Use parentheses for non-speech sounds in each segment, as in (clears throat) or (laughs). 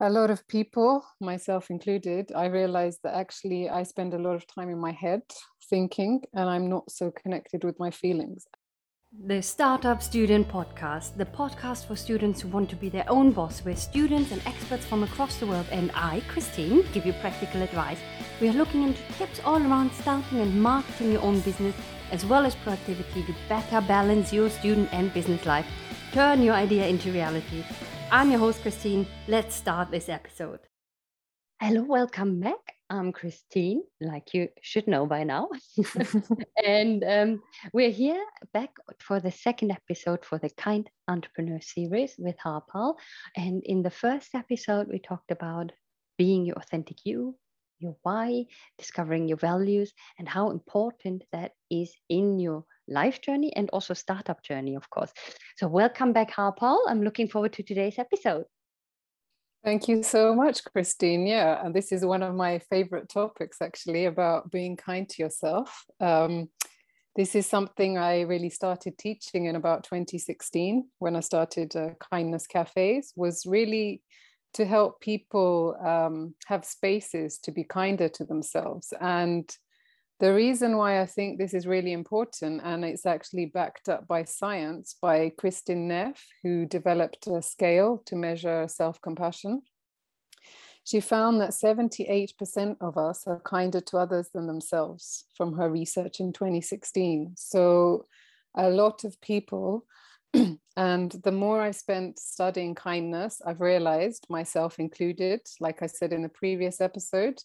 a lot of people, myself included, I realized that actually I spend a lot of time in my head thinking and I'm not so connected with my feelings. The Startup Student Podcast, the podcast for students who want to be their own boss, where students and experts from across the world and I, Christine, give you practical advice. We are looking into tips all around starting and marketing your own business, as well as productivity to better balance your student and business life. Turn your idea into reality. I'm your host, Christine. Let's start this episode. Hello, welcome back. I'm Christine, like you should know by now. (laughs) and um, we're here back for the second episode for the Kind Entrepreneur series with Harpal. And in the first episode, we talked about being your authentic you, your why, discovering your values, and how important that is in your life journey and also startup journey, of course. So, welcome back, Harpal. I'm looking forward to today's episode. Thank you so much, Christine. Yeah, and this is one of my favorite topics actually about being kind to yourself. Um, this is something I really started teaching in about 2016 when I started uh, Kindness Cafes, was really to help people um, have spaces to be kinder to themselves. And the reason why I think this is really important, and it's actually backed up by science by Kristin Neff, who developed a scale to measure self compassion. She found that 78% of us are kinder to others than themselves from her research in 2016. So, a lot of people, (clears throat) and the more I spent studying kindness, I've realized, myself included, like I said in the previous episode,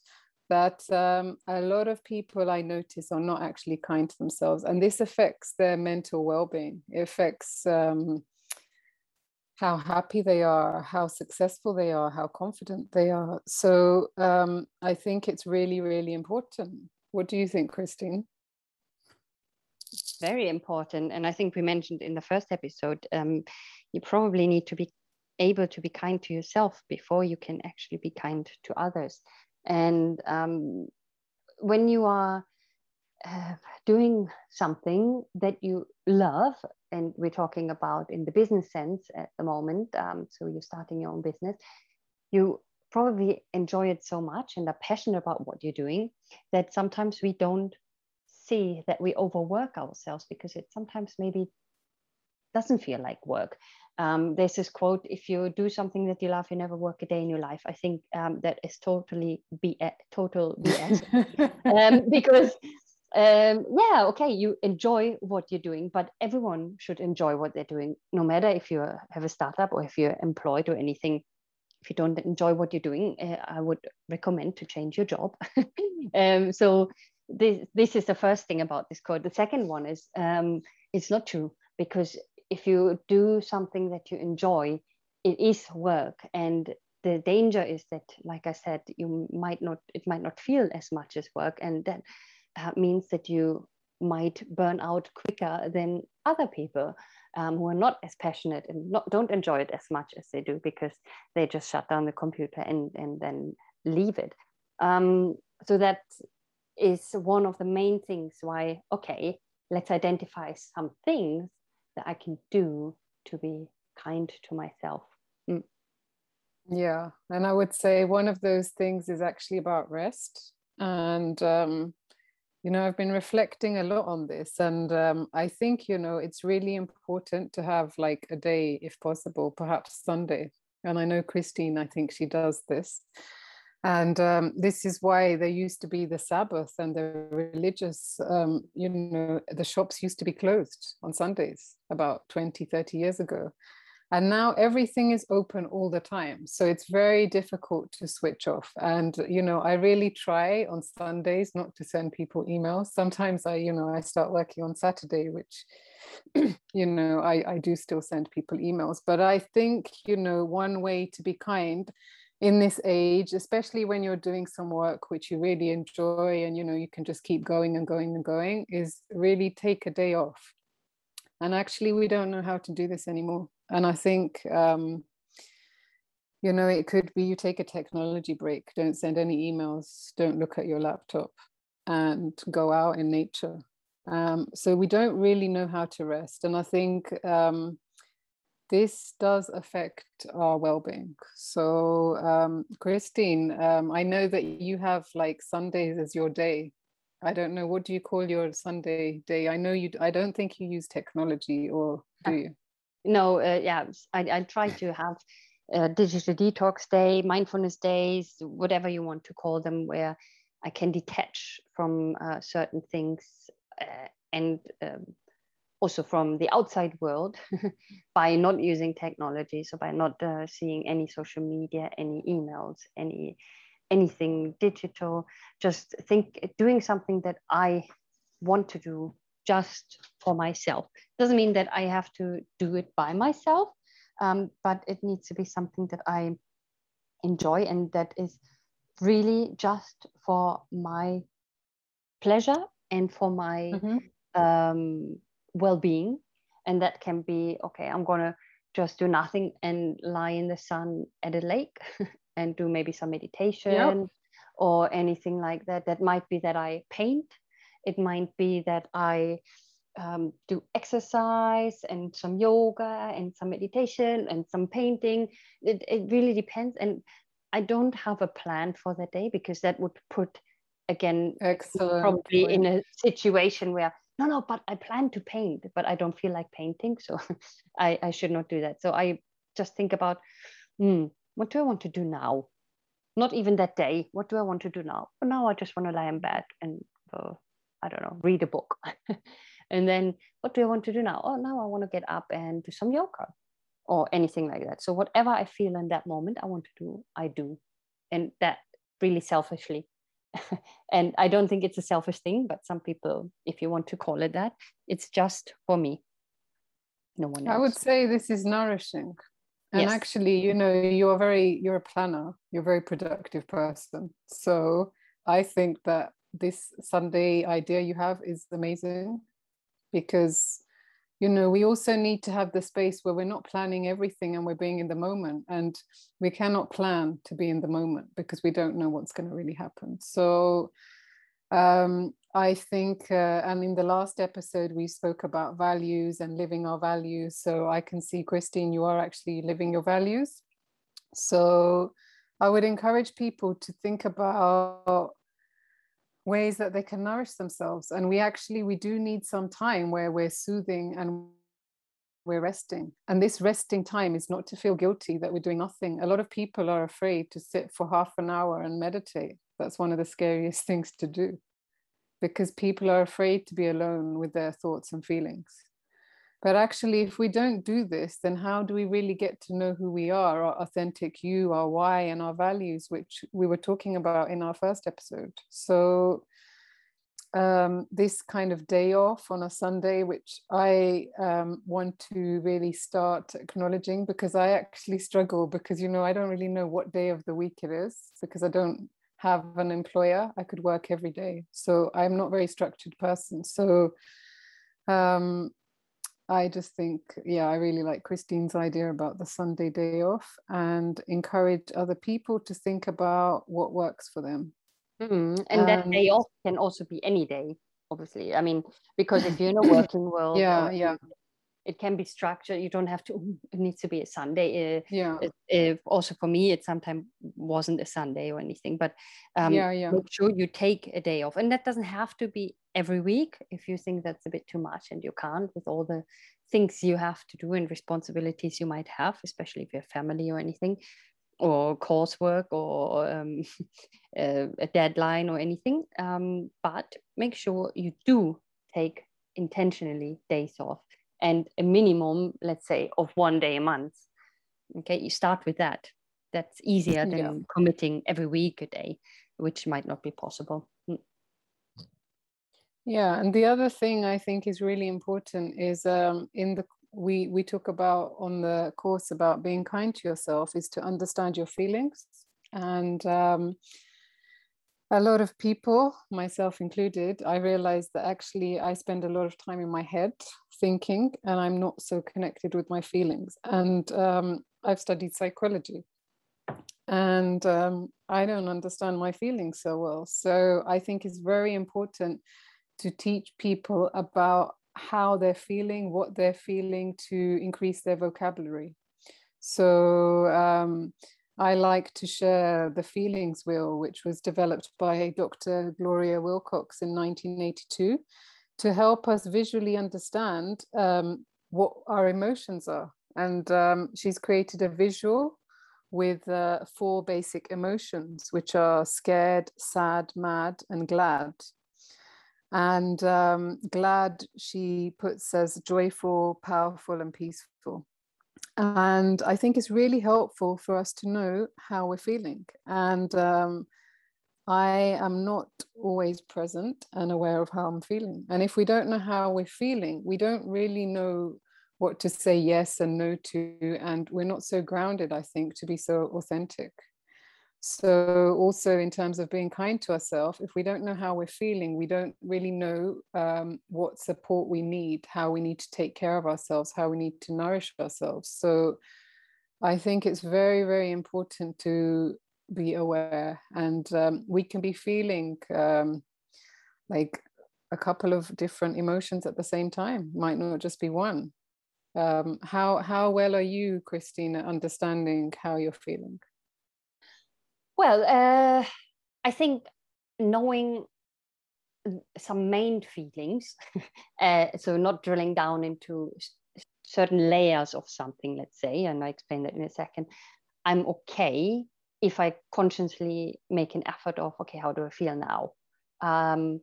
that um, a lot of people I notice are not actually kind to themselves, and this affects their mental well-being. It affects um, how happy they are, how successful they are, how confident they are. So um, I think it's really, really important. What do you think, Christine? Very important, and I think we mentioned in the first episode. Um, you probably need to be able to be kind to yourself before you can actually be kind to others and um, when you are uh, doing something that you love, and we're talking about in the business sense at the moment, um, so you're starting your own business, you probably enjoy it so much and are passionate about what you're doing that sometimes we don't see that we overwork ourselves because it sometimes maybe doesn't feel like work. Um, there's this quote: "If you do something that you love, you never work a day in your life." I think um, that is totally BS, total (laughs) BS, um, because um, yeah, okay, you enjoy what you're doing, but everyone should enjoy what they're doing, no matter if you have a startup or if you're employed or anything. If you don't enjoy what you're doing, uh, I would recommend to change your job. (laughs) um, so this this is the first thing about this quote. The second one is um, it's not true because if you do something that you enjoy, it is work. And the danger is that, like I said, you might not, it might not feel as much as work. And that uh, means that you might burn out quicker than other people um, who are not as passionate and not, don't enjoy it as much as they do because they just shut down the computer and, and then leave it. Um, so that is one of the main things why, okay, let's identify some things that I can do to be kind to myself. Mm. Yeah, and I would say one of those things is actually about rest. And, um, you know, I've been reflecting a lot on this. And um, I think, you know, it's really important to have like a day, if possible, perhaps Sunday. And I know Christine, I think she does this and um, this is why there used to be the sabbath and the religious um, you know the shops used to be closed on sundays about 20 30 years ago. And now everything is open all the time so it's very difficult to switch off. And you know i really try on sundays not to send people emails. Sometimes i you know i start working on saturday which (clears throat) you know I, I do still send people emails. But i think you know one way to be kind in this age especially when you're doing some work which you really enjoy and you know you can just keep going and going and going is really take a day off. And actually we don't know how to do this anymore. And i think um, you know it could be you take a technology break don't send any emails don't look at your laptop and go out in nature. Um, so we don't really know how to rest. And i think um, this does affect our well-being. So um, christine um, i know that you have like sundays as your day. I don't know what do you call your sunday day? I know you i don't think you use technology or do you? no uh, yeah I, I try (laughs) to have a digital detox day mindfulness days whatever you want to call them where i can detach from uh, certain things uh, and um, also from the outside world (laughs) by not using technology so by not uh, seeing any social media any emails any anything digital just think doing something that i want to do just for myself doesn't mean that i have to do it by myself um, but it needs to be something that i enjoy and that is really just for my pleasure and for my mm-hmm. um, well-being and that can be okay i'm gonna just do nothing and lie in the sun at a lake (laughs) and do maybe some meditation yep. or anything like that that might be that i paint it might be that i um, do exercise and some yoga and some meditation and some painting it, it really depends and i don't have a plan for the day because that would put again Excellent. probably in a situation where no no but i plan to paint but i don't feel like painting so (laughs) i i should not do that. So i just think about hmm, what do i want to do now? Not even that day. What do i want to do now? Well, now i just want to lie in bed and uh, i don't know read a book. (laughs) And then what do i want to do now? Oh now i want to get up and do some yoga or anything like that. So whatever i feel in that moment i want to do i do. And that really selfishly (laughs) and I don't think it's a selfish thing, but some people, if you want to call it that, it's just for me. No one else. I would say this is nourishing. And yes. actually, you know, you're very, you're a planner, you're a very productive person. So I think that this Sunday idea you have is amazing because you know we also need to have the space where we're not planning everything and we're being in the moment and we cannot plan to be in the moment because we don't know what's going to really happen. So um, i think uh, and in the last episode we spoke about values and living our values. So i can see christine you are actually living your values. So i would encourage people to think about ways that they can nourish themselves. And we actually we do need some time where we're soothing and we're resting. And this resting time is not to feel guilty that we're doing nothing. A lot of people are afraid to sit for half an hour and meditate. That's one of the scariest (laughs) things to do because people are afraid to be alone with their thoughts and feelings but actually, if we don't do this, then how do we really get to know who we are, our authentic you, our why, and our values, which we were talking about in our first episode? So, um, this kind of day off on a Sunday, which I um, want to really start acknowledging because I actually struggle because, you know, I don't really know what day of the week it is because I don't have an employer. I could work every day. So, I'm not very structured person. So, um, I just think, yeah, I really like Christine's idea about the Sunday day off and encourage other people to think about what works for them. Mm, and um, that day off can also be any day, obviously. I mean, because if you're in a working world, yeah, yeah, it can be structured. You don't have to. It needs to be a Sunday. Uh, yeah. If also for me, it sometimes wasn't a Sunday or anything. But um, yeah, yeah. Make sure you take a day off, and that doesn't have to be every week. If you think that's a bit too much and you can't with all the things you have to do and responsibilities you might have, especially if you have family or anything, or coursework or um, (laughs) a, a, deadline or anything. Um, but make sure you do take intentionally days off and a minimum, let's say, of one day a month. Okay, you start with that. That's easier than yeah. committing every week a day, which might not be possible. Mm. Yeah, and the other thing I think is really important is um, in the we we talk about on the course about being kind to yourself is to understand your feelings and um, a lot of people myself included i realized that actually i spend a lot of time in my head thinking and i'm not so connected with my feelings. And um, i've studied psychology. And um, i don't understand my feelings so well. So i think it's very important to teach people about how they're feeling, what they're feeling to increase their vocabulary. So um, I like to share the feelings wheel, which was developed by Dr. Gloria Willcox in 1982 to help us visually understand um, what our emotions are. And um, she's created a visual with uh, four basic emotions, which are scared, sad, mad, and glad. And um, glad she puts as joyful, powerful, and peaceful. And I think it's really helpful for us to know how we're feeling. And um, I am not always present and aware of how I'm feeling. And if we don't know how we're feeling, we don't really know what to say yes and no to. And we're not so grounded, I think, to be so authentic. So, also in terms of being kind to ourselves, if we don't know how we're feeling, we don't really know um, what support we need, how we need to take care of ourselves, how we need to nourish ourselves. So, I think it's very, very important to be aware. And um, we can be feeling um, like a couple of different emotions at the same time, might not just be one. Um, how, how well are you, Christina, understanding how you're feeling? Well, uh, I think knowing some main feelings, (laughs) uh, so not drilling down into certain layers of something, let's say, and I explain that in a second. I'm okay if I consciously make an effort of, okay, how do I feel now? Um,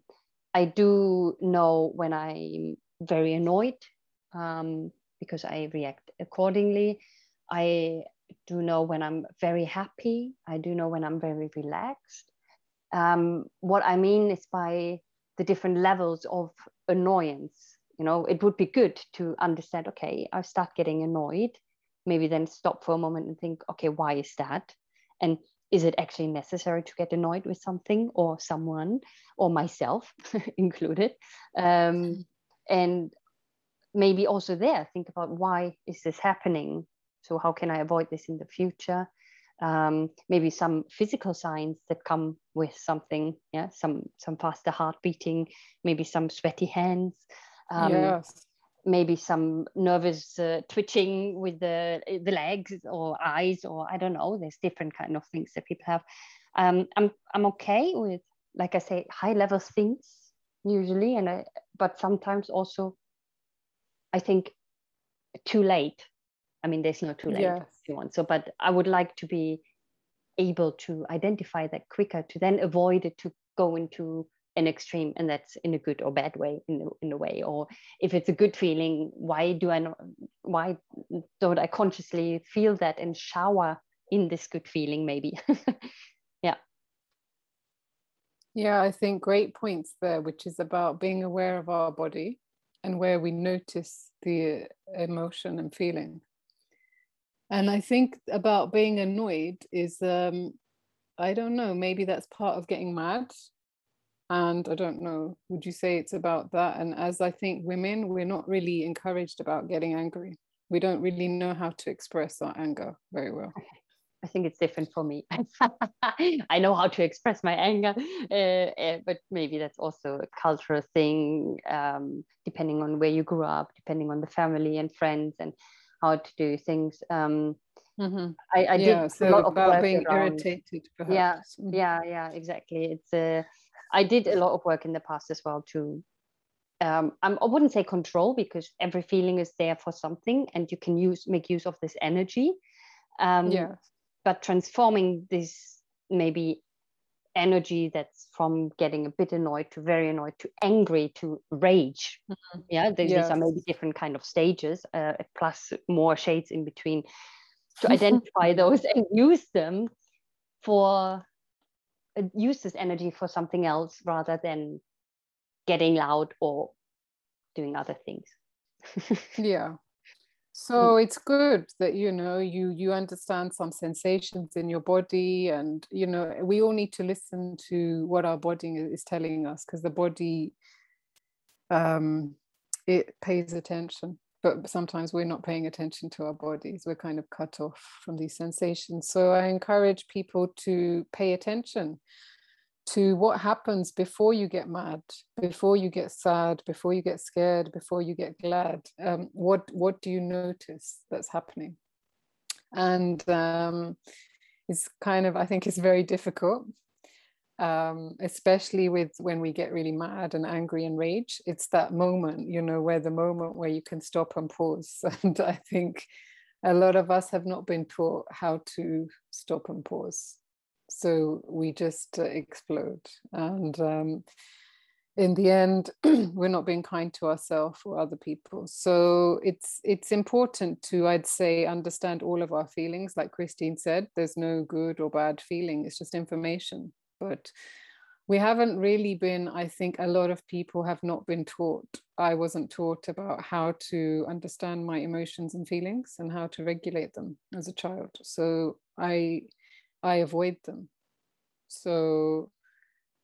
I do know when I'm very annoyed um, because I react accordingly. I do know when I'm very happy. I do know when I'm very relaxed. Um, what I mean is by the different levels of annoyance. You know, it would be good to understand, okay, I start getting annoyed. Maybe then stop for a moment and think, okay, why is that? And is it actually necessary to get annoyed with something or someone or myself (laughs) included? Um, and maybe also there, think about why is this happening? So how can I avoid this in the future? Um, maybe some physical signs that come with something, yeah, some some faster heart beating, maybe some sweaty hands, um, yes. maybe some nervous uh, twitching with the the legs or eyes, or I don't know. There's different kind of things that people have. Um, I'm I'm okay with, like I say, high level things usually, and I, but sometimes also, I think, too late I mean, there's no too late yes. if you want. So, but I would like to be able to identify that quicker to then avoid it to go into an extreme and that's in a good or bad way in a, in a way or if it's a good feeling why do i not why don't i consciously feel that and shower in this good feeling maybe (laughs) yeah yeah i think great points there which is about being aware of our body and where we notice the emotion and feeling and I think about being annoyed is, um, I don't know, maybe that's part of getting mad. And I don't know, would you say it's about that? And as I think women, we're not really encouraged about getting angry. We don't really know how to express our anger very well. I think it's different for me. (laughs) I know how to express my anger, uh, uh, but maybe that's also a cultural thing, um, depending on where you grew up, depending on the family and friends and how to do things. Um, mm-hmm. I, I yeah, did so a lot of about being around, irritated. Perhaps. Yeah, mm-hmm. yeah, yeah, exactly. It's. Uh, I did a lot of work in the past as well to. Um, I wouldn't say control because every feeling is there for something, and you can use make use of this energy. Um, yeah. But transforming this maybe energy that's from getting a bit annoyed to very annoyed to angry to rage mm-hmm. yeah these, yes. are maybe different kind of stages uh, plus more shades in between to (laughs) identify those and use them for uh, use this energy for something else rather than getting loud or doing other things (laughs) yeah so mm. it's good that you know you you understand some sensations in your body and you know we all need to listen to what our body is telling us because the body um it pays attention but sometimes we're not paying attention to our bodies. We're kind of cut off from these sensations. So i encourage people to pay attention to what happens before you get mad, before you get sad, before you get scared, before you get glad. Um, what what do you notice that's happening? And um, it's kind of I think it's very difficult, um, especially with when we get really mad and angry and rage. It's that moment, you know, where the moment where you can stop and pause. (laughs) And I think a lot of us have not been taught how to stop and pause so we just uh, explode. And um, in the end (clears throat) we're not being kind to ourselves or other people. So it's it's important to i'd say understand all of our feelings. Like christine said there's no good or bad feeling. It's just information. But we haven't really been i think a lot of people have not been taught. I wasn't taught about how to understand my emotions and feelings and how to regulate them as a child. So i I avoid them. So,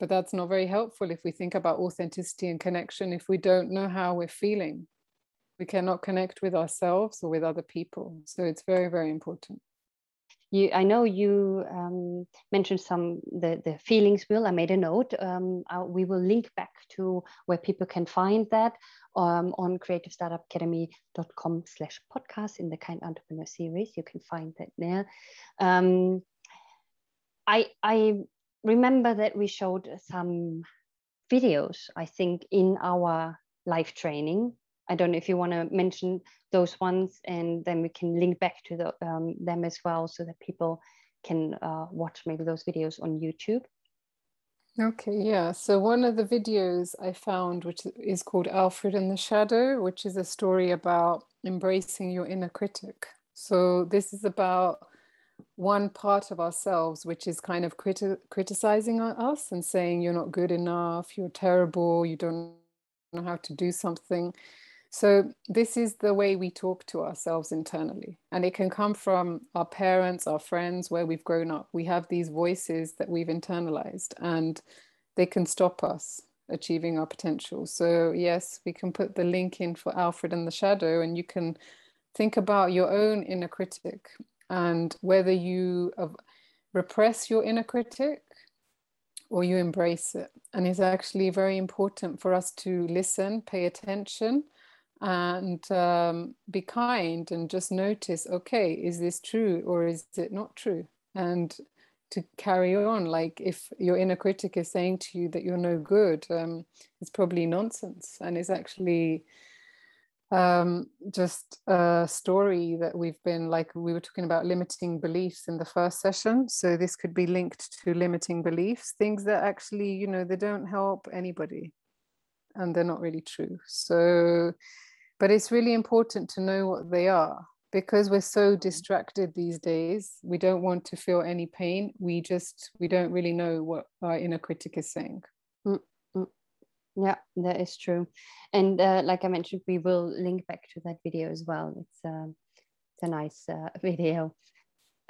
but that's not very helpful if we think about authenticity and connection. If we don't know how we're feeling, we cannot connect with ourselves or with other people. So it's very, very important. You, I know you um, mentioned some the the feelings wheel. I made a note. Um, we will link back to where people can find that um, on creativestartupacademy.com slash podcast in the Kind Entrepreneur series. You can find that there. Um, I I remember that we showed some videos, I think, in our live training. I don't know if you want to mention those ones, and then we can link back to the, um, them as well, so that people can uh, watch maybe those videos on YouTube. Okay, yeah. So one of the videos I found, which is called Alfred and the Shadow, which is a story about embracing your inner critic. So this is about one part of ourselves which is kind of criti- criticizing us and saying you're not good enough you're terrible you don't know how to do something. So this is the way we talk to ourselves internally and it can come from our parents our friends where we've grown up. We have these voices that we've internalized and they can stop us achieving our potential. So yes we can put the link in for alfred and the shadow and you can think about your own inner critic and whether you repress your inner critic or you embrace it. And it's actually very important for us to listen, pay attention, and um, be kind and just notice okay, is this true or is it not true? And to carry on, like if your inner critic is saying to you that you're no good, um, it's probably nonsense and it's actually um, just a story that we've been like we were talking about limiting beliefs in the first session so this could be linked to limiting beliefs things that actually you know they don't help anybody and they're not really true. So but it's really important to know what they are because we're so distracted these days we don't want to feel any pain we just we don't really know what our inner critic is saying. Mm. Yeah, that is true. And uh, like I mentioned, we will link back to that video as well. It's, uh, it's a nice uh, (laughs) video.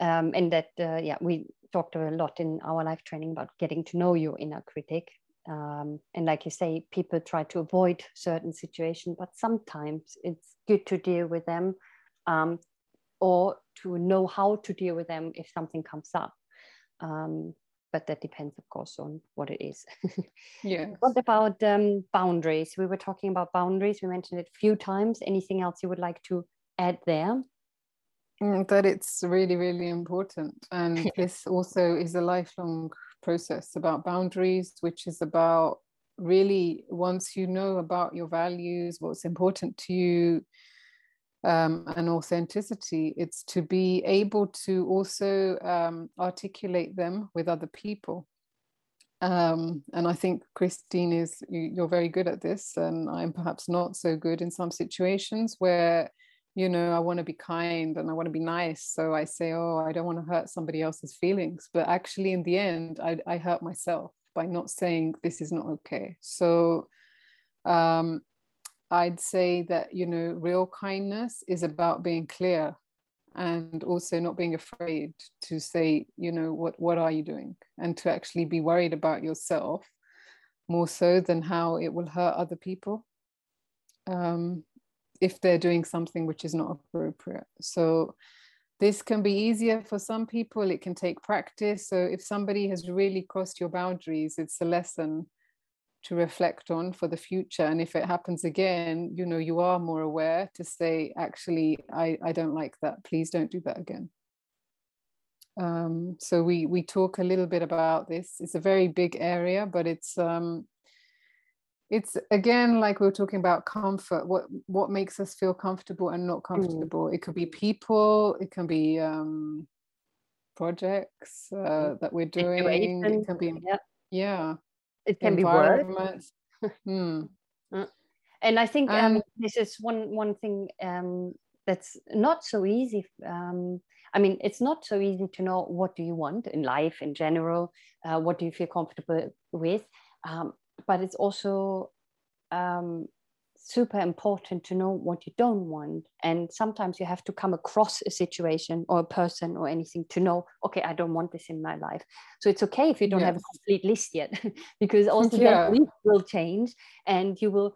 Um, and that, uh, yeah, we talked a lot in our live training about getting to know your inner critic. Um, and like you say, people try to avoid certain situations, but sometimes it's good to deal with them um, or to know how to deal with them if something comes up. Um, but that depends, of course, on what it is. yeah. (laughs) What about um, boundaries? We were talking about boundaries. We mentioned it a few times. Anything else you would like to add there? Mm, that it's really, really important. And (laughs) this also is a lifelong process about boundaries, which is about really once you know about your values, what's important to you, um, and authenticity. It's to be able to also um, articulate them with other people. Um, and I think Christine is you're very good at this, and I'm perhaps not so good in some situations where you know I want to be kind and I want to be nice. So I say, oh, I don't want to hurt somebody else's feelings, but actually in the end, I, I hurt myself by not saying this is not okay. So um, I'd say that, you know, real kindness is about being clear and also not being afraid to say, you know, what, what are you doing? And to actually be worried about yourself more so than how it will hurt other people um, if they're doing something which is not appropriate. So this can be easier for some people it can take practice so if somebody has really crossed your boundaries it's a lesson to reflect on for the future and if it happens again you know you are more aware to say actually i i don't like that please don't do that again um, so we we talk a little bit about this it's a very big area but it's um, it's again like we were talking about comfort what what makes us feel comfortable and not mm. comfortable mm. it could be people it can be um projects uh, mm. that we're doing it can be yeah, yeah. It can be work (laughs) mm. and i think um, this is one one thing um, that's not so easy um, i mean it's not so easy to know what do you want in life in general uh, what do you feel comfortable with um, but it's also um, super important to know what you don't want and sometimes you have to come across a situation or a person or anything to know okay i don't want this in my life so it's okay if you don't yes. have a complete list yet (laughs) because also yeah. that list will change and you will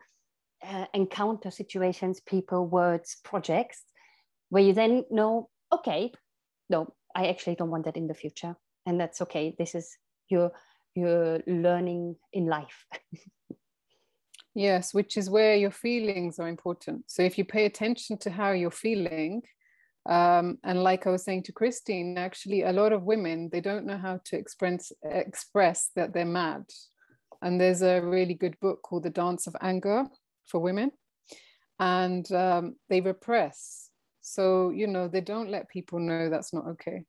uh, encounter situations people words projects where you then know okay no i actually don't want that in the future and that's okay this is your you're learning in life. (laughs) yes, which is where your feelings are important. So if you pay attention to how you're feeling, um, and like I was saying to Christine, actually, a lot of women they don't know how to express express that they're mad. And there's a really good book called The Dance of Anger for women, and um, they repress. So you know they don't let people know that's not okay.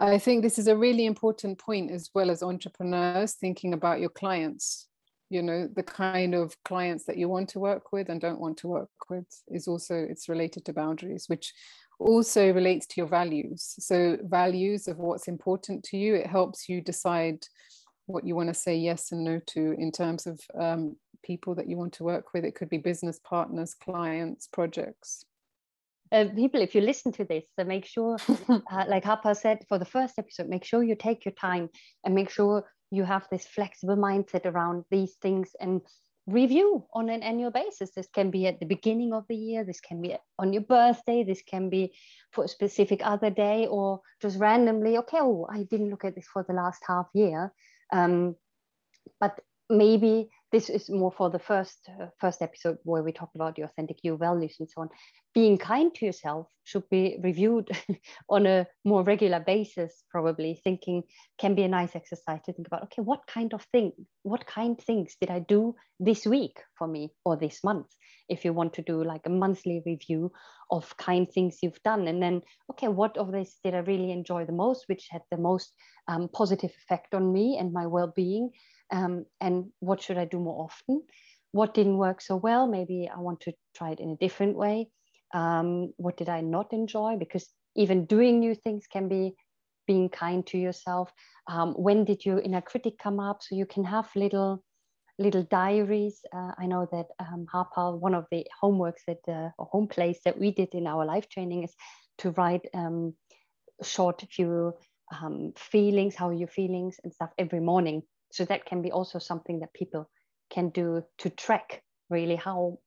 I think this is a really important point as well as entrepreneurs thinking about your clients. You know, the kind of clients that you want to work with and don't want to work with is also it's related to boundaries, which also relates to your values. So values of what's important to you, it helps you decide what you want to say yes and no to in terms of um, people that you want to work with. It could be business partners, clients, projects uh, people, if you listen to this, so make sure, (laughs) uh, like Harpal said for the first episode, make sure you take your time and make sure you have this flexible mindset around these things and review on an annual basis. This can be at the beginning of the year, this can be on your birthday, this can be for a specific other day, or just randomly, okay, oh, I didn't look at this for the last half year. Um, but maybe this is more for the first uh, first episode where we talked about the authentic you values and so on. Being kind to yourself should be reviewed (laughs) on a more regular basis probably. Thinking can be a nice exercise to think about okay what kind of thing what kind things did i do this week for me or this month? If you want to do like a monthly review of kind things you've done and then okay what of this did i really enjoy the most which had the most um, positive effect on me and my well-being um, and what should I do more often? What didn't work so well? Maybe I want to try it in a different way. Um, what did I not enjoy? Because even doing new things can be being kind to yourself. Um, when did your inner critic come up? So you can have little little diaries. Uh, I know that um, Harpal, one of the homeworks that uh, or home plays that we did in our life training is to write um, short few um, feelings, how are your feelings and stuff every morning so that can be also something that people can do to track really how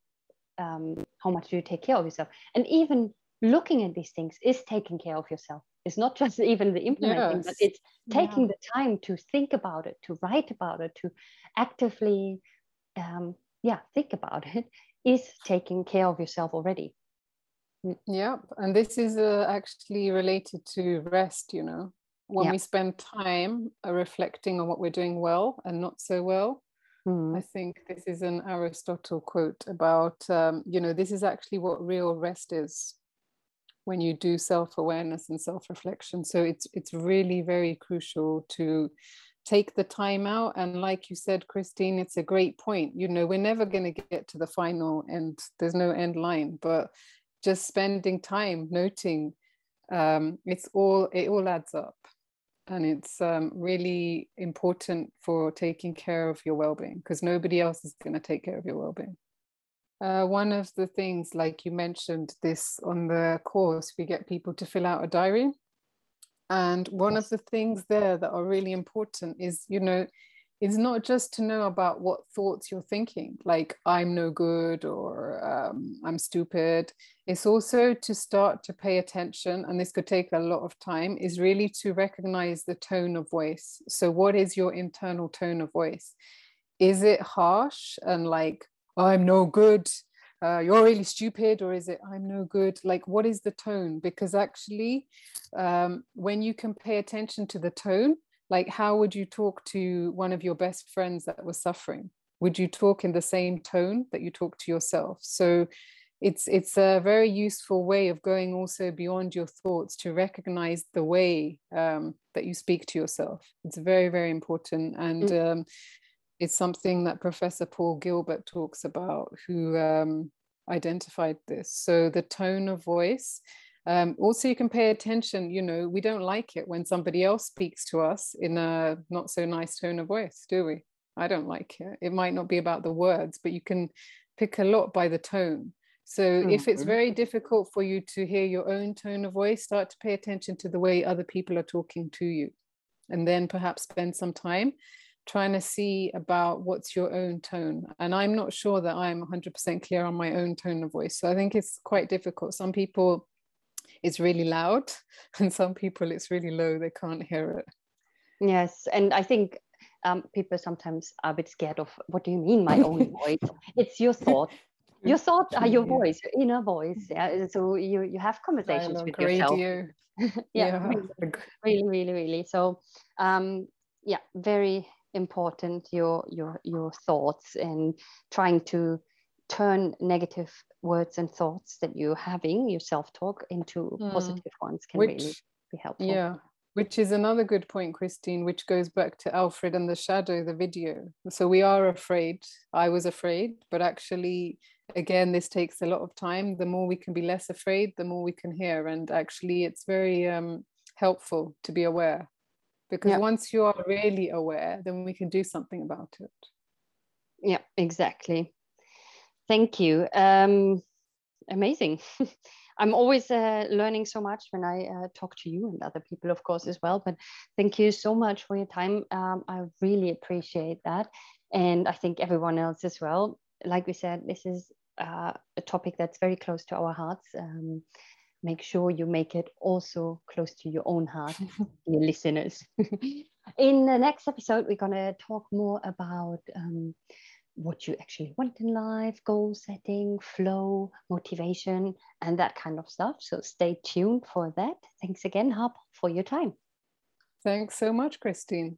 um, how much do you take care of yourself. And even looking at these things is taking care of yourself. It's not (laughs) just even the implementing yes. but it's taking yeah. the time to think about it to write about it to actively um, yeah think about it (laughs) is taking care of yourself already. Mm, yeah and this is uh, actually related to rest you know when yeah. we spend time uh, reflecting on what we're doing well and not so well mm. i think this is an aristotle quote about um, you know this is actually what real rest is when you do self-awareness and self-reflection. So it's it's really very crucial to take the time out. And like you said christine it's a great point. You know we're never going to get to the final and there's no end line but just spending time noting um, it's all it all adds up and it's um, really important for taking care of your well-being because nobody else is going to take care of your well-being. Uh, one of the things like you mentioned this on the course we get people to fill out a diary. And one of the things there that are really important is you know it's not just to know about what thoughts you're thinking, like I'm no good or um, I'm stupid. It's also to start to pay attention, and this could take a lot of time, is really to recognize the tone of voice. So, what is your internal tone of voice? Is it harsh and like, I'm no good? Uh, you're really stupid, or is it I'm no good? Like, what is the tone? Because actually, um, when you can pay attention to the tone, like how would you talk to one of your best friends that was suffering? Would you talk in the same tone that you talk to yourself? So it's it's a very useful way of going also beyond your thoughts to recognize the way um, that you speak to yourself. It's very very important and mm. um, it's something that professor paul gilbert talks about who um, identified this. So the tone of voice um, also, you can pay attention. You know, we don't like it when somebody else speaks to us in a not so nice tone of voice, do we? I don't like it. It might not be about the words, but you can pick a lot by the tone. So mm-hmm. if it's mm-hmm. very difficult for you to hear your own tone of voice, start to pay attention to the way other people are talking to you. And then perhaps spend some time trying to see about what's your own tone. And I'm not sure that I'm 100% clear on my own tone of voice. So I think it's quite difficult. Some people it's really loud (laughs) and some people it's really low they can't hear it. Yes and i think um, people sometimes are a bit scared of what do you mean my own (laughs) voice? It's your thought. (laughs) Your thoughts are your voice your inner voice yeah so you you have conversations with yourself. yeah, yeah. Really, really really. So um yeah very important your your your thoughts and trying to turn negative words and thoughts that you're having, your self talk, into mm. positive ones can which, really be helpful. Yeah, which is another good point, Christine, which goes back to Alfred and the shadow, the video. So we are afraid. I was afraid, but actually, again, this takes a lot of time. The more we can be less afraid, the more we can hear. And actually, it's very um, helpful to be aware because yeah. once you are really aware, then we can do something about it. Yeah, exactly. Thank you. Um, amazing. (laughs) I'm always uh, learning so much when I uh, talk to you and other people, of course, as well. But thank you so much for your time. Um, I really appreciate that. And I think everyone else as well. Like we said, this is uh, a topic that's very close to our hearts. Um, make sure you make it also close to your own heart, (laughs) your listeners. (laughs) In the next episode, we're going to talk more about. Um, what you actually want in life, goal setting, flow, motivation, and that kind of stuff. So stay tuned for that. Thanks again, Harp, for your time. Thanks so much, Christine.